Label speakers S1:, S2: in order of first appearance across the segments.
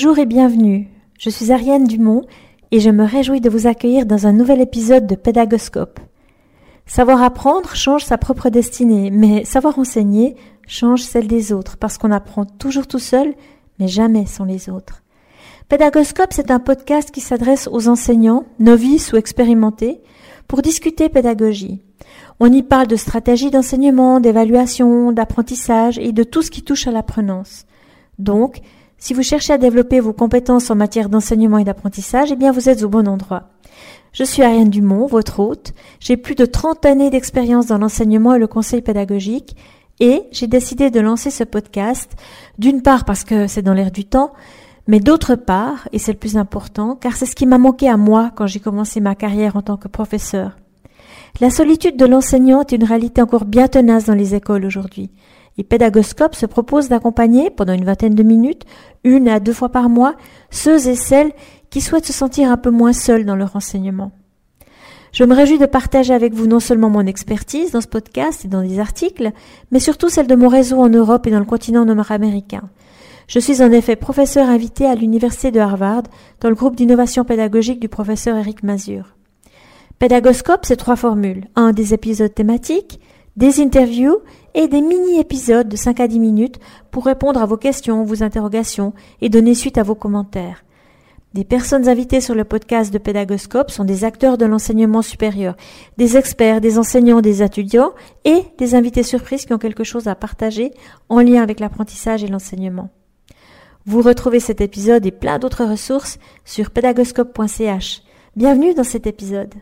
S1: Bonjour et bienvenue. Je suis Ariane Dumont et je me réjouis de vous accueillir dans un nouvel épisode de Pédagoscope. Savoir apprendre change sa propre destinée, mais savoir enseigner change celle des autres parce qu'on apprend toujours tout seul, mais jamais sans les autres. Pédagoscope, c'est un podcast qui s'adresse aux enseignants, novices ou expérimentés, pour discuter pédagogie. On y parle de stratégie d'enseignement, d'évaluation, d'apprentissage et de tout ce qui touche à l'apprenance. Donc, si vous cherchez à développer vos compétences en matière d'enseignement et d'apprentissage, eh bien vous êtes au bon endroit. Je suis Ariane Dumont, votre hôte. J'ai plus de 30 années d'expérience dans l'enseignement et le conseil pédagogique et j'ai décidé de lancer ce podcast, d'une part parce que c'est dans l'air du temps, mais d'autre part, et c'est le plus important, car c'est ce qui m'a manqué à moi quand j'ai commencé ma carrière en tant que professeur. La solitude de l'enseignant est une réalité encore bien tenace dans les écoles aujourd'hui. Et Pédagoscope se propose d'accompagner, pendant une vingtaine de minutes, une à deux fois par mois, ceux et celles qui souhaitent se sentir un peu moins seuls dans leur enseignement. Je me réjouis de partager avec vous non seulement mon expertise dans ce podcast et dans des articles, mais surtout celle de mon réseau en Europe et dans le continent nord-américain. Je suis en effet professeur invité à l'université de Harvard dans le groupe d'innovation pédagogique du professeur Eric Mazur. Pédagoscope, c'est trois formules. Un, des épisodes thématiques, des interviews et des mini-épisodes de 5 à 10 minutes pour répondre à vos questions, vos interrogations et donner suite à vos commentaires. Des personnes invitées sur le podcast de Pédagoscope sont des acteurs de l'enseignement supérieur, des experts, des enseignants, des étudiants et des invités surprises qui ont quelque chose à partager en lien avec l'apprentissage et l'enseignement. Vous retrouvez cet épisode et plein d'autres ressources sur pédagoscope.ch. Bienvenue dans cet épisode.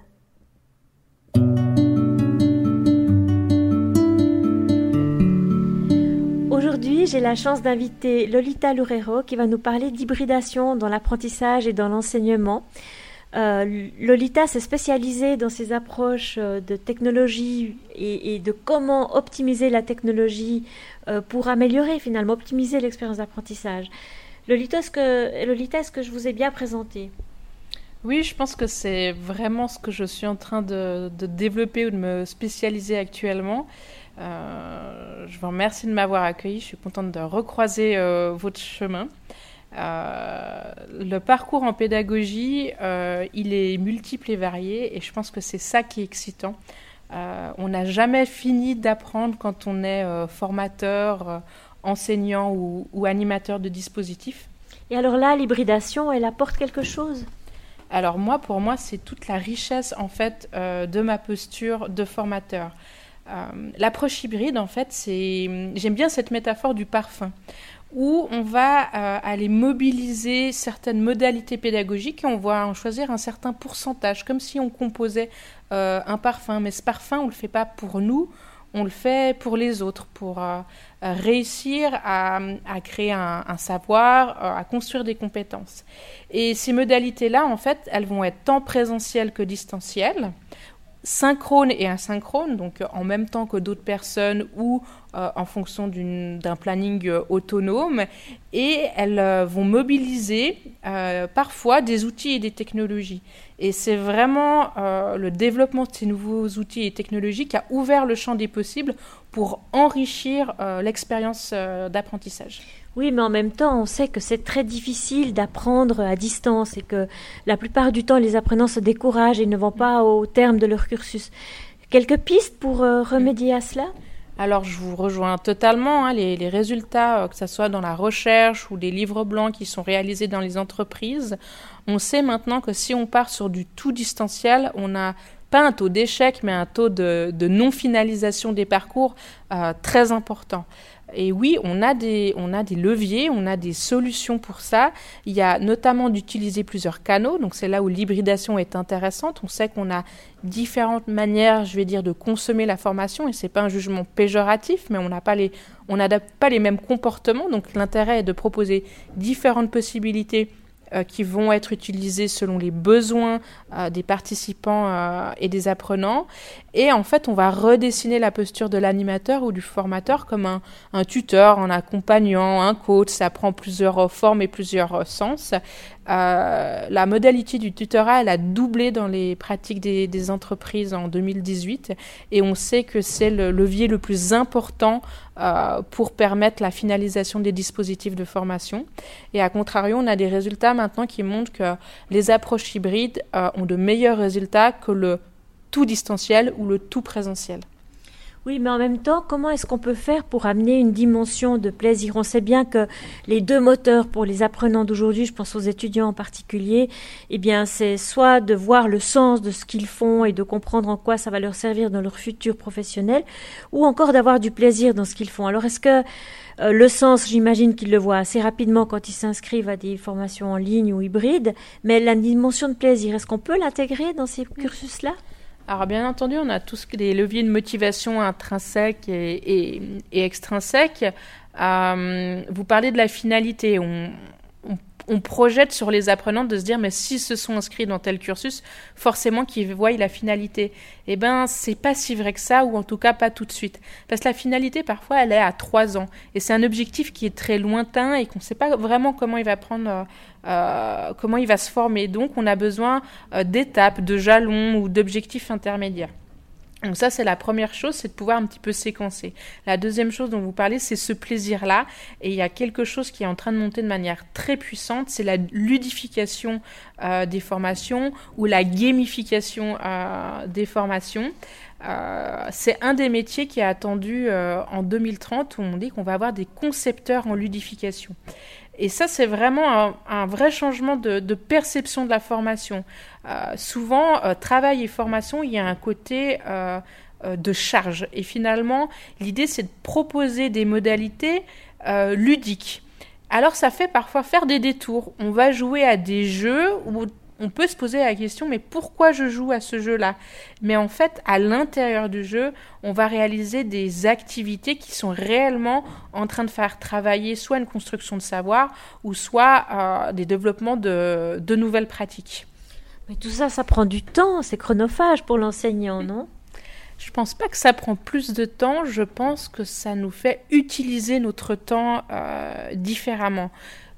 S1: Aujourd'hui, j'ai la chance d'inviter Lolita Loureiro qui va nous parler d'hybridation dans l'apprentissage et dans l'enseignement. Euh, Lolita s'est spécialisée dans ses approches euh, de technologie et, de comment optimiser la technologie euh, pour améliorer finalement, optimiser l'expérience d'apprentissage. Lolita, est-ce que, Lolita, est-ce que je vous ai bien présenté
S2: oui, je pense que c'est vraiment ce que je suis en train de développer ou de me spécialiser actuellement. Euh, je vous remercie de m'avoir accueilli. Je suis contente de recroiser euh, votre chemin. Euh, le parcours en pédagogie, il est multiple et varié, et je pense que c'est ça qui est excitant. on n'a jamais fini d'apprendre quand on est formateur, enseignant ou, ou, animateur de dispositifs.
S1: Et alors là, l'hybridation, elle apporte quelque chose?
S2: Alors moi, pour moi, c'est toute la richesse en fait de ma posture de formateur. Euh, l'approche hybride, en fait, c'est. J'aime bien cette métaphore du parfum, où on va euh, aller mobiliser certaines modalités pédagogiques et on va en choisir un certain pourcentage, comme si on composait euh, un parfum. Mais ce parfum, on ne le fait pas pour nous, on le fait pour les autres, pour réussir à, créer un, un savoir, à construire des compétences. Et ces modalités-là, en fait, elles vont être tant présentielles que distancielles synchrone et asynchrone, donc euh, en même temps que d'autres personnes ou euh, en fonction d'un planning euh, autonome, et elles vont mobiliser parfois des outils et des technologies. Et c'est vraiment le développement de ces nouveaux outils et technologies qui a ouvert le champ des possibles pour enrichir l'expérience d'apprentissage.
S1: Oui, mais en même temps, on sait que c'est très difficile d'apprendre à distance et que la plupart du temps, les apprenants se découragent et ne vont pas au terme de leur cursus. Quelques pistes pour euh, remédier à cela?
S2: Alors je vous rejoins totalement. Hein, les, résultats, euh, que ce soit dans la recherche ou des livres blancs qui sont réalisés dans les entreprises, on sait maintenant que si on part sur du tout distanciel, on n'a pas un taux d'échec, mais un taux de, non-finalisation des parcours euh, très important. Et oui, on a, des, on a des leviers, on a des solutions pour ça. Il y a notamment d'utiliser plusieurs canaux, donc c'est là où l'hybridation est intéressante. On sait qu'on a différentes manières, je vais dire, de consommer la formation, et c'est pas un jugement péjoratif, mais on n'adapte pas les mêmes comportements, donc l'intérêt est de proposer différentes possibilités euh, qui vont être utilisés selon les besoins euh, des participants euh, et des apprenants. Et en fait, on va redessiner la posture de l'animateur ou du formateur comme un, un, tuteur en accompagnant un coach. Ça prend plusieurs formes et plusieurs sens. Euh, la modalité du tutorat, elle a doublé dans les pratiques des, des entreprises en 2018 et on sait que c'est le levier le plus important euh, pour permettre la finalisation des dispositifs de formation. Et à contrario, on a des résultats maintenant qui montrent que les approches hybrides euh, ont de meilleurs résultats que le tout distanciel ou le tout présentiel.
S1: Oui, mais en même temps, comment est-ce qu'on peut faire pour amener une dimension de plaisir? On sait bien que les deux moteurs pour les apprenants d'aujourd'hui, je pense aux étudiants en particulier, eh bien, c'est soit de voir le sens de ce qu'ils font et de comprendre en quoi ça va leur servir dans leur futur professionnel, ou encore d'avoir du plaisir dans ce qu'ils font. Alors, est-ce que euh, le sens, j'imagine qu'ils le voient assez rapidement quand ils s'inscrivent à des formations en ligne ou hybrides, mais la dimension de plaisir, est-ce qu'on peut l'intégrer dans ces cursus-là?
S2: Alors bien entendu, on a tous les leviers de motivation intrinsèques et, et, extrinsèques. Euh, vous parlez de la finalité. On projette sur les apprenants de se dire mais s'ils se sont inscrits dans tel cursus, forcément qu'ils voient la finalité. Eh ben c'est pas si vrai que ça ou en tout cas pas tout de suite. Parce que la finalité parfois elle est à trois ans et c'est un objectif qui est très lointain et qu'on ne sait pas vraiment comment il va prendre, euh, euh, comment il va se former. Donc on a besoin euh, d'étapes, de jalons ou d'objectifs intermédiaires. Donc ça, c'est la première chose, c'est de pouvoir un petit peu séquencer. La deuxième chose dont vous parlez, c'est ce plaisir-là. Et il y a quelque chose qui est en train de monter de manière très puissante, c'est la ludification euh, des formations ou la gamification euh, des formations. Euh, c'est un des métiers qui est attendu en 2030 où on dit qu'on va avoir des concepteurs en ludification. Et ça, c'est vraiment un, vrai changement de, perception de la formation. Euh, souvent, euh, travail et formation, il y a un côté euh, de charge. Et finalement, l'idée, c'est de proposer des modalités ludiques. Alors, ça fait parfois faire des détours. On va jouer à des jeux où on peut se poser la question, mais pourquoi je joue à ce jeu-là? Mais en fait, à l'intérieur du jeu, on va réaliser des activités qui sont réellement en train de faire travailler soit une construction de savoir, ou soit des développements de nouvelles pratiques.
S1: Mais tout ça, ça prend du temps, c'est chronophage pour l'enseignant, non?
S2: Je pense pas que ça prend plus de temps, je pense que ça nous fait utiliser notre temps euh, différemment.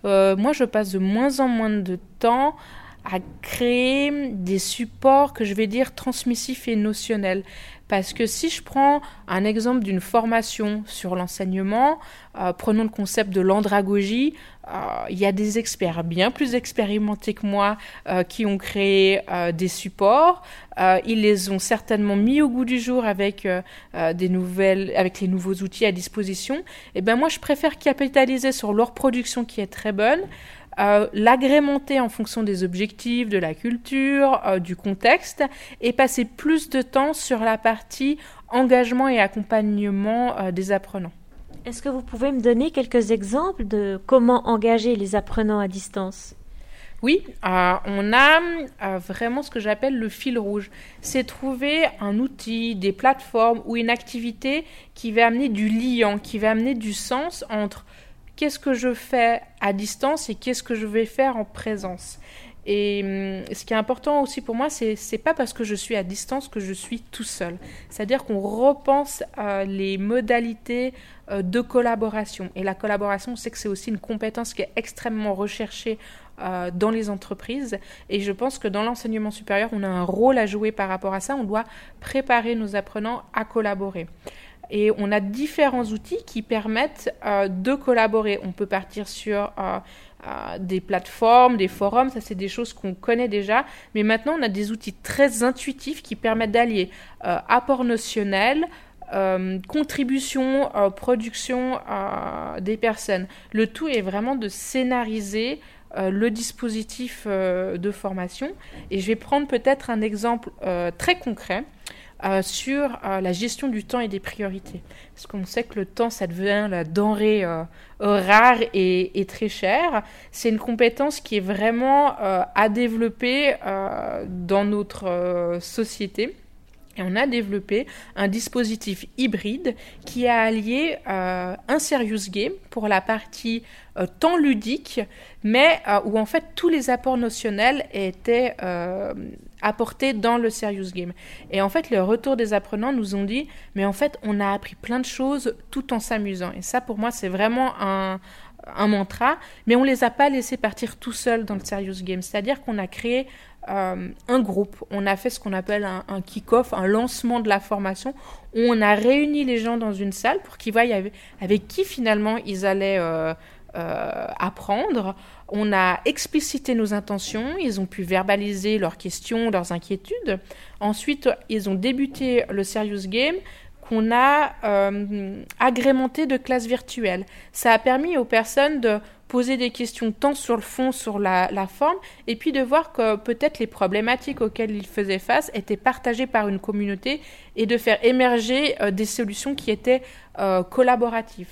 S2: Euh, moi, je passe de moins en moins de temps à créer des supports que je vais dire transmissifs et notionnels. Parce que si je prends un exemple d'une formation sur l'enseignement, euh, prenons le concept de l'andragogie, il y a des experts bien plus expérimentés que moi euh, qui ont créé des supports. ils les ont certainement mis au goût du jour avec des nouvelles, avec les nouveaux outils à disposition. Et eh ben moi, je préfère capitaliser sur leur production qui est très bonne euh, l'agrémenter en fonction des objectifs, de la culture, euh, du contexte, et passer plus de temps sur la partie engagement et accompagnement euh, des apprenants.
S1: Est-ce que vous pouvez me donner quelques exemples de comment engager les apprenants à distance?
S2: Oui, on a vraiment ce que j'appelle le fil rouge. C'est trouver un outil, des plateformes ou une activité qui va amener du liant, qui va amener du sens entre qu'est-ce que je fais à distance et qu'est-ce que je vais faire en présence. Et hum, ce qui est important aussi pour moi, c'est c'est pas parce que je suis à distance que je suis tout seul. C'est-à-dire qu'on repense les modalités euh, de collaboration. Et la collaboration, on sait que c'est aussi une compétence qui est extrêmement recherchée euh, dans les entreprises. Et je pense que dans l'enseignement supérieur, on a un rôle à jouer par rapport à ça. On doit préparer nos apprenants à collaborer. Et on a différents outils qui permettent euh, de collaborer. On peut partir sur euh, euh, des plateformes, des forums, ça c'est des choses qu'on connaît déjà. Mais maintenant, on a des outils très intuitifs qui permettent d'allier apport notionnel, contribution, production des personnes. Le tout est vraiment de scénariser le dispositif de formation. Et je vais prendre peut-être un exemple très concret. Euh, sur euh, la gestion du temps et des priorités. Parce qu'on sait que le temps, ça devient la denrée euh, rare et, très chère. C'est une compétence qui est vraiment à développer dans notre société. Et on a développé un dispositif hybride qui a allié euh, un serious game pour la partie euh, temps ludique, mais euh, où en fait tous les apports notionnels étaient apportés dans le serious game. Et en fait, le retour des apprenants nous ont dit, mais en fait, on a appris plein de choses tout en s'amusant. Et ça, pour moi, c'est vraiment un, un mantra, mais on les a pas laissés partir tout seuls dans le serious game. C'est-à-dire qu'on a créé euh, un groupe. On a fait ce qu'on appelle un, kick-off, un lancement de la formation, où on a réuni les gens dans une salle pour qu'ils voient avec, qui finalement ils allaient euh, euh, apprendre. On a explicité nos intentions, ils ont pu verbaliser leurs questions, leurs inquiétudes. Ensuite, ils ont débuté le serious game qu'on a agrémenté de classes virtuelles. Ça a permis aux personnes de poser des questions tant sur le fond, sur la, forme, et puis de voir que peut-être les problématiques auxquelles ils faisaient face étaient partagées par une communauté et de faire émerger euh, des solutions qui étaient euh, collaboratives.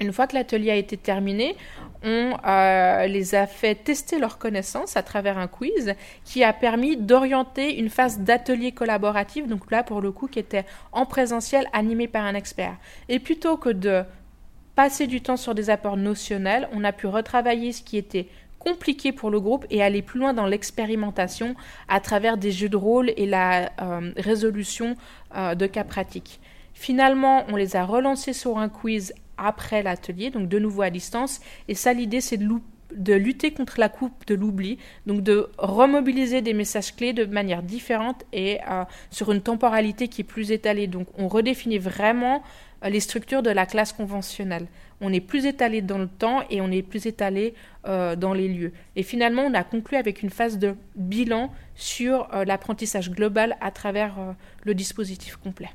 S2: Une fois que l'atelier a été terminé, on euh, les a fait tester leurs connaissances à travers un quiz qui a permis d'orienter une phase d'atelier collaboratif, donc là pour le coup qui était en présentiel animé par un expert. Et plutôt que de passer du temps sur des apports notionnels, on a pu retravailler ce qui était compliqué pour le groupe et aller plus loin dans l'expérimentation à travers des jeux de rôle et la euh, résolution euh, de cas pratiques. Finalement, on les a relancés sur un quiz après l'atelier, donc de nouveau à distance. Et ça, l'idée, c'est de, lutter contre la coupe de l'oubli, donc de remobiliser des messages clés de manière différente et euh, sur une temporalité qui est plus étalée. Donc on redéfinit vraiment les structures de la classe conventionnelle. On est plus étalé dans le temps et on est plus étalé euh, dans les lieux. Et finalement, on a conclu avec une phase de bilan sur euh, l'apprentissage global à travers euh, le dispositif complet.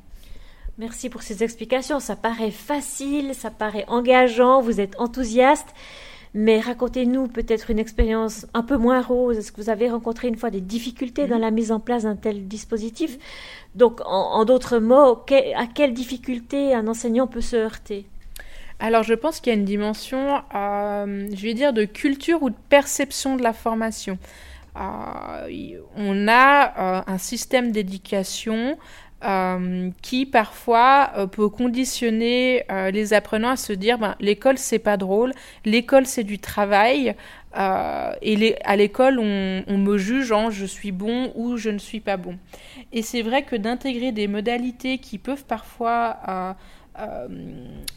S1: Merci pour ces explications. Ça paraît facile, ça paraît engageant, vous êtes enthousiaste. Mais racontez-nous peut-être une expérience un peu moins rose. Est-ce que vous avez rencontré une fois des difficultés dans la mise en place d'un tel dispositif? Donc, en, d'autres mots, à quelles difficultés un enseignant peut se heurter?
S2: Alors je pense qu'il y a une dimension, euh, je vais dire, de culture ou de perception de la formation. Euh, on a euh, un système d'éducation euh, qui parfois euh, peut conditionner euh, les apprenants à se dire ben, l'école c'est pas drôle, l'école c'est du travail et à l'école on, on, me juge en je suis bon ou je ne suis pas bon. Et c'est vrai que d'intégrer des modalités qui peuvent parfois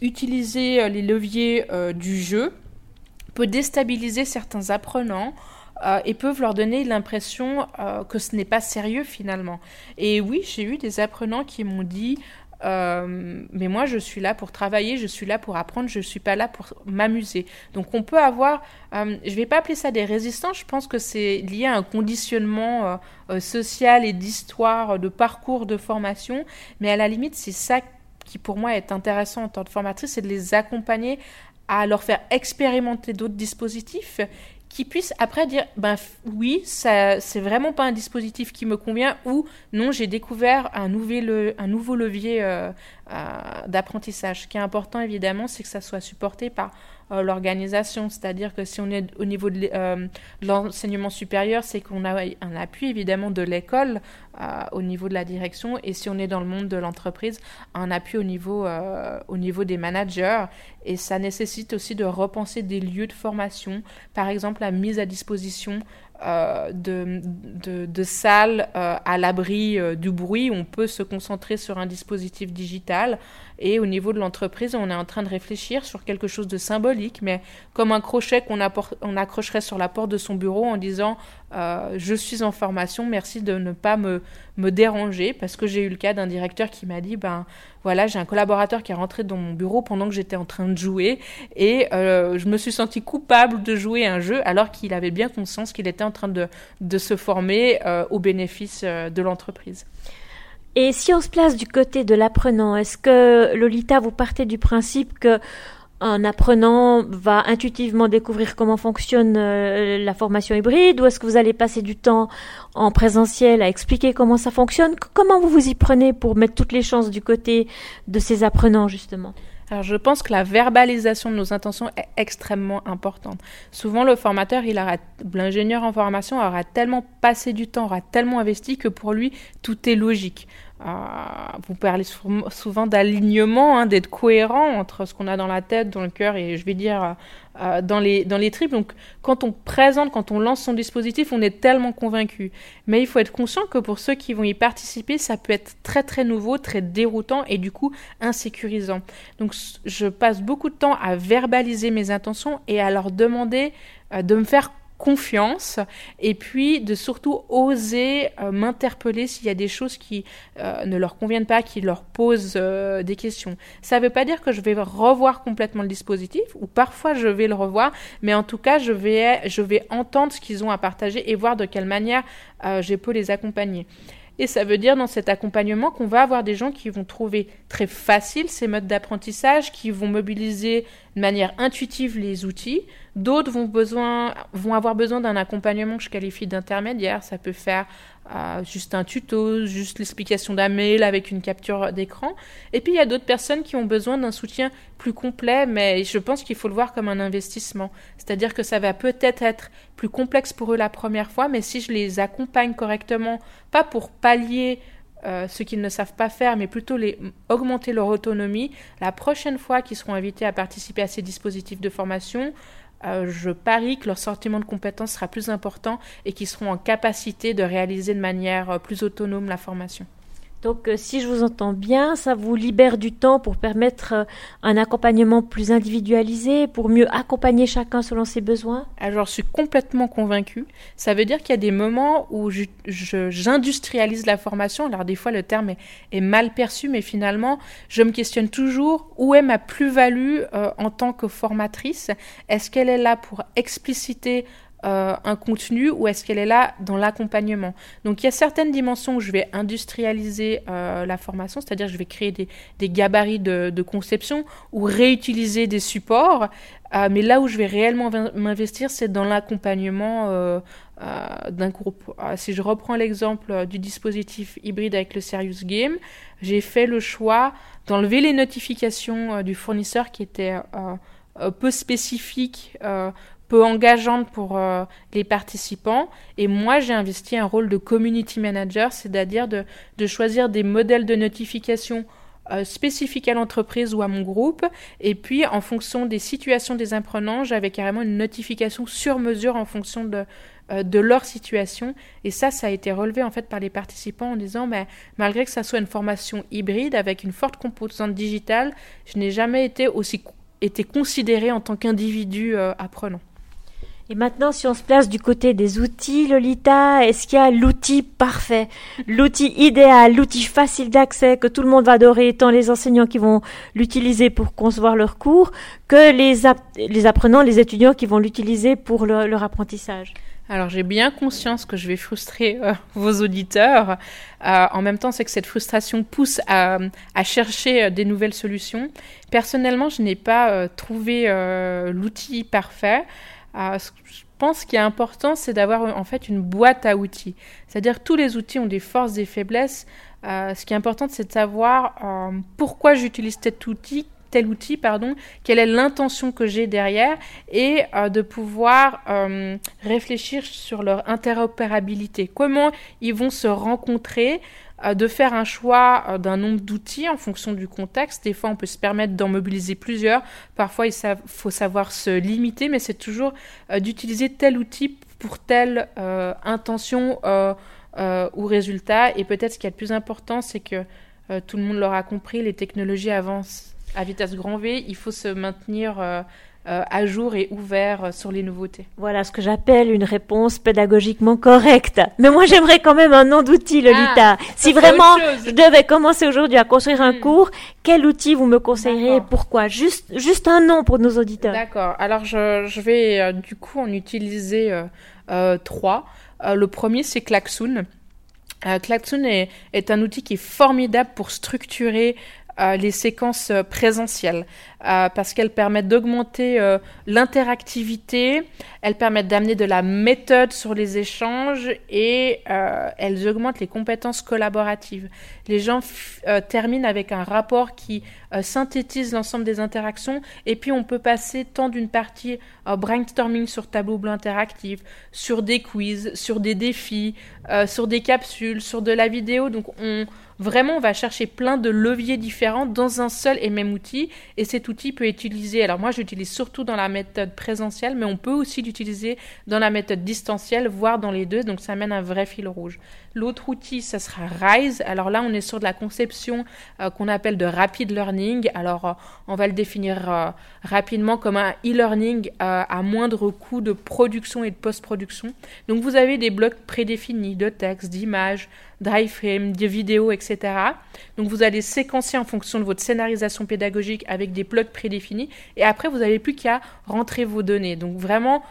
S2: utiliser les leviers du jeu peut déstabiliser certains apprenants euh, et peuvent leur donner l'impression euh, que ce n'est pas sérieux finalement. Et oui, j'ai eu des apprenants qui m'ont dit euh, mais moi je suis là pour travailler, je suis là pour apprendre, je ne suis pas là pour m'amuser. Donc on peut avoir, je ne vais pas appeler ça des résistances, je pense que c'est lié à un conditionnement social et d'histoire, de parcours de formation, mais à la limite c'est ça qui pour moi est intéressant en tant que formatrice, c'est de les accompagner à leur faire expérimenter d'autres dispositifs qui puissent après dire ben oui ça c'est vraiment pas un dispositif qui me convient ou non j'ai découvert un nouveau levier euh, euh, d'apprentissage. Ce qui est important évidemment c'est que ça soit supporté par euh, l'organisation. C'est-à-dire que si on est au niveau de euh, l'enseignement supérieur, c'est qu'on a un appui évidemment de l'école euh, au niveau de la direction. Et si on est dans le monde de l'entreprise, un appui au niveau, au niveau des managers. Et ça nécessite aussi de repenser des lieux de formation, par exemple la mise à disposition euh, de, de, salles euh, à l'abri euh, du bruit. On peut se concentrer sur un dispositif digital. Et au niveau de l'entreprise, on est en train de réfléchir sur quelque chose de symbolique, mais comme un crochet qu'on on accrocherait sur la porte de son bureau en disant Je suis en formation, merci de ne pas me, me déranger. Parce que j'ai eu le cas d'un directeur qui m'a dit Ben voilà, j'ai un collaborateur qui est rentré dans mon bureau pendant que j'étais en train de jouer et je me suis senti coupable de jouer un jeu alors qu'il avait bien conscience qu'il était en train de, de se former euh, au bénéfice euh, de l'entreprise.
S1: Et si on se place du côté de l'apprenant, est-ce que Lolita, vous partez du principe que un apprenant va intuitivement découvrir comment fonctionne euh, la formation hybride ou est-ce que vous allez passer du temps en présentiel à expliquer comment ça fonctionne? Comment vous vous y prenez pour mettre toutes les chances du côté de ces apprenants justement?
S2: Alors je pense que la verbalisation de nos intentions est extrêmement importante. Souvent le formateur, il l'ingénieur en formation aura tellement passé du temps, aura tellement investi que pour lui tout est logique. Vous parlez souvent d'alignement, hein, d'être cohérent entre ce qu'on a dans la tête, dans le cœur et je vais dire euh, dans, les, dans les tripes. Donc quand on présente, quand on lance son dispositif, on est tellement convaincu. Mais il faut être conscient que pour ceux qui vont y participer, ça peut être très très nouveau, très déroutant et du coup insécurisant. Donc je passe beaucoup de temps à verbaliser mes intentions et à leur demander euh, de me faire confiance et puis de surtout oser euh, m'interpeller s'il y a des choses qui euh, ne leur conviennent pas, qui leur posent euh, des questions. Ça ne veut pas dire que je vais revoir complètement le dispositif ou parfois je vais le revoir, mais en tout cas je vais, je vais entendre ce qu'ils ont à partager et voir de quelle manière je peux les accompagner. Et ça veut dire dans cet accompagnement qu'on va avoir des gens qui vont trouver très facile ces modes d'apprentissage, qui vont mobiliser de manière intuitive les outils. D'autres vont, vont avoir besoin d'un accompagnement que je qualifie d'intermédiaire. Ça peut faire euh, juste un tuto, juste l'explication d'un mail avec une capture d'écran. Et puis il y a d'autres personnes qui ont besoin d'un soutien plus complet, mais je pense qu'il faut le voir comme un investissement. C'est-à-dire que ça va peut-être être plus complexe pour eux la première fois, mais si je les accompagne correctement, pas pour pallier euh, ce qu'ils ne savent pas faire, mais plutôt les, augmenter leur autonomie, la prochaine fois qu'ils seront invités à participer à ces dispositifs de formation, euh, je parie que leur sentiment de compétence sera plus important et qu'ils seront en capacité de réaliser de manière euh, plus autonome la formation.
S1: Donc, euh, si je vous entends bien, ça vous libère du temps pour permettre euh, un accompagnement plus individualisé, pour mieux accompagner chacun selon ses besoins?
S2: Alors, je suis complètement convaincue. Ça veut dire qu'il y a des moments où j'industrialise la formation. Alors, des fois, le terme est, mal perçu, mais finalement, je me questionne toujours où est ma plus-value euh, en tant que formatrice? Est-ce qu'elle est là pour expliciter euh, un contenu ou est-ce qu'elle est là dans l'accompagnement Donc il y a certaines dimensions où je vais industrialiser euh, la formation, c'est-à-dire je vais créer des, gabarits de, conception ou réutiliser des supports, euh, mais là où je vais réellement m'investir, c'est dans l'accompagnement d'un groupe. si je reprends l'exemple du dispositif hybride avec le Serious Game, j'ai fait le choix d'enlever les notifications du fournisseur qui étaient peu spécifiques peu engageante pour euh, les participants. Et moi, j'ai investi un rôle de community manager, c'est-à-dire de, de, choisir des modèles de notification euh, spécifiques à l'entreprise ou à mon groupe. Et puis, en fonction des situations des apprenants, j'avais carrément une notification sur mesure en fonction de, euh, de leur situation. Et ça, ça a été relevé en fait par les participants en disant, mais malgré que ça soit une formation hybride avec une forte composante digitale, je n'ai jamais été aussi été considéré en tant qu'individu apprenant.
S1: Et maintenant, si on se place du côté des outils, Lolita, est-ce qu'il y a l'outil parfait, l'outil idéal, l'outil facile d'accès que tout le monde va adorer, tant les enseignants qui vont l'utiliser pour concevoir leur cours, que les, apprenants, les étudiants qui vont l'utiliser pour leur apprentissage?
S2: Alors j'ai bien conscience que je vais frustrer euh, vos auditeurs. Euh, en même temps, c'est que cette frustration pousse à, à chercher euh, des nouvelles solutions. Personnellement, je n'ai pas trouvé l'outil parfait. Ah, je pense qu'il est important, c'est d'avoir en fait une boîte à outils. C'est-à-dire que tous les outils ont des forces et faiblesses. Euh, ce qui est important, c'est de savoir euh, pourquoi j'utilise tel outil, tel outil, pardon, quelle est l'intention que j'ai derrière, et euh, de pouvoir réfléchir sur leur interopérabilité. Comment ils vont se rencontrer euh, de faire un choix euh, d'un nombre d'outils en fonction du contexte. Des fois, on peut se permettre d'en mobiliser plusieurs. Parfois, il faut savoir se limiter, mais c'est toujours euh, d'utiliser tel outil pour telle intention ou résultat. Et peut-être ce qui est le plus important, c'est que tout le monde l'aura compris, les technologies avancent à vitesse grand V. Il faut se maintenir euh, à jour et ouvert sur les nouveautés.
S1: Voilà ce que j'appelle une réponse pédagogiquement correcte. Mais moi, j'aimerais quand même un nom d'outil, Lolita. Ah, si vraiment je devais commencer aujourd'hui à construire un hmm. cours, quel outil vous me conseilleriez Pourquoi? Juste, juste un nom pour nos auditeurs.
S2: D'accord. Alors, je, je vais euh, du coup en utiliser euh, trois. le premier, c'est Klaxoon. Euh, Klaxoon est, est, un outil qui est formidable pour structurer les séquences présentielles. Euh, parce qu'elles permettent d'augmenter euh, l'interactivité, elles permettent d'amener de la méthode sur les échanges et euh, elles augmentent les compétences collaboratives. Les gens terminent avec un rapport qui synthétise l'ensemble des interactions et puis on peut passer tant d'une partie brainstorming sur tableau blanc interactif, sur des quiz, sur des défis, sur des capsules, sur de la vidéo. Donc on, Vraiment, on va chercher plein de leviers différents dans un seul et même outil. Et cet outil peut utilisé, alors moi j'utilise surtout dans la méthode présentielle, mais on peut aussi l'utiliser dans la méthode distancielle, voire dans les deux. Donc ça mène un vrai fil rouge. L'autre outil, ça sera RISE. Alors là, on est sur de la conception euh, qu'on appelle de rapid learning. Alors, euh, on va le définir euh, rapidement comme un e-learning à moindre coût de production et de post-production. Donc, vous avez des blocs prédéfinis de texte, d'images, frame, de vidéos, etc. Donc vous allez séquencer en fonction de votre scénarisation pédagogique avec des plugs prédéfinis et après vous n'avez plus qu'à rentrer vos données. Donc vraiment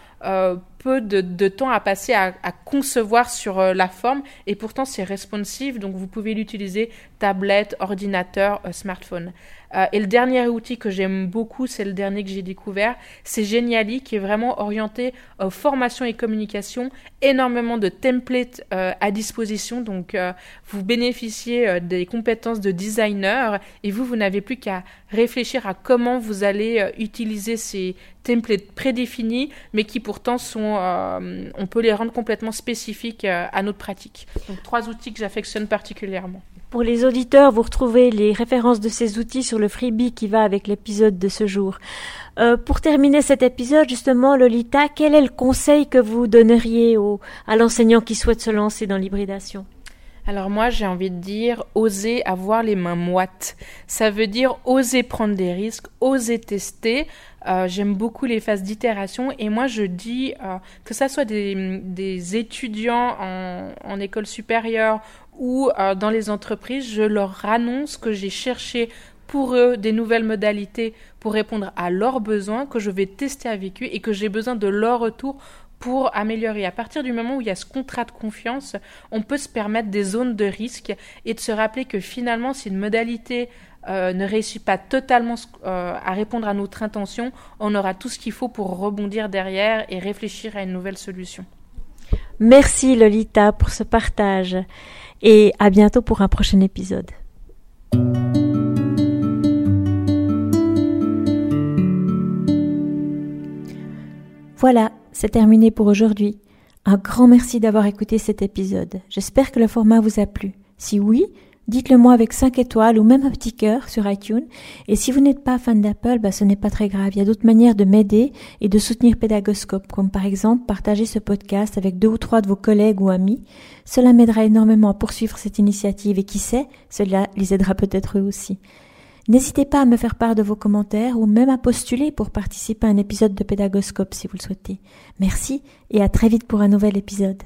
S2: de, temps à passer à, concevoir sur euh, la forme et pourtant c'est responsive donc vous pouvez l'utiliser tablette, ordinateur, euh, smartphone. Euh, et le dernier outil que j'aime beaucoup, c'est le dernier que j'ai découvert, c'est Geniali, qui est vraiment orienté euh, formation et communication, énormément de templates euh, à disposition, donc vous bénéficiez des compétences de designer et vous, vous n'avez plus qu'à réfléchir à comment vous allez utiliser ces templates prédéfinis, mais qui pourtant sont, on peut les rendre complètement spécifiques à notre pratique. Donc trois outils que j'affectionne particulièrement.
S1: Pour les auditeurs, vous retrouvez les références de ces outils sur le freebie qui va avec l'épisode de ce jour. Euh, pour terminer cet épisode, justement, Lolita, quel est le conseil que vous donneriez à l'enseignant qui souhaite se lancer dans l'hybridation?
S2: Alors moi, j'ai envie de dire oser avoir les mains moites. Ça veut dire oser prendre des risques, oser tester. Euh, j'aime beaucoup les phases d'itération et moi je dis euh, que ça soit des, étudiants en, école supérieure ou euh, dans les entreprises, je leur annonce que j'ai cherché pour eux des nouvelles modalités pour répondre à leurs besoins, que je vais tester avec eux et que j'ai besoin de leur retour pour améliorer. À partir du moment où il y a ce contrat de confiance, on peut se permettre des zones de risque et de se rappeler que finalement, si une modalité euh, ne réussit pas totalement euh, à répondre à notre intention, on aura tout ce qu'il faut pour rebondir derrière et réfléchir à une nouvelle solution.
S1: Merci Lolita pour ce partage et à bientôt pour un prochain épisode. Voilà, c'est terminé pour aujourd'hui. Un grand merci d'avoir écouté cet épisode. J'espère que le format vous a plu. Si oui, Dites-le moi avec 5 étoiles ou même un petit cœur sur iTunes. Et si vous n'êtes pas fan d'Apple, bah, ce n'est pas très grave. Il y a d'autres manières de m'aider et de soutenir Pédagoscope, comme par exemple partager ce podcast avec deux ou trois de vos collègues ou amis. Cela m'aidera énormément à poursuivre cette initiative et qui sait, cela les aidera peut-être eux aussi. N'hésitez pas à me faire part de vos commentaires ou même à postuler pour participer à un épisode de Pédagoscope si vous le souhaitez. Merci et à très vite pour un nouvel épisode.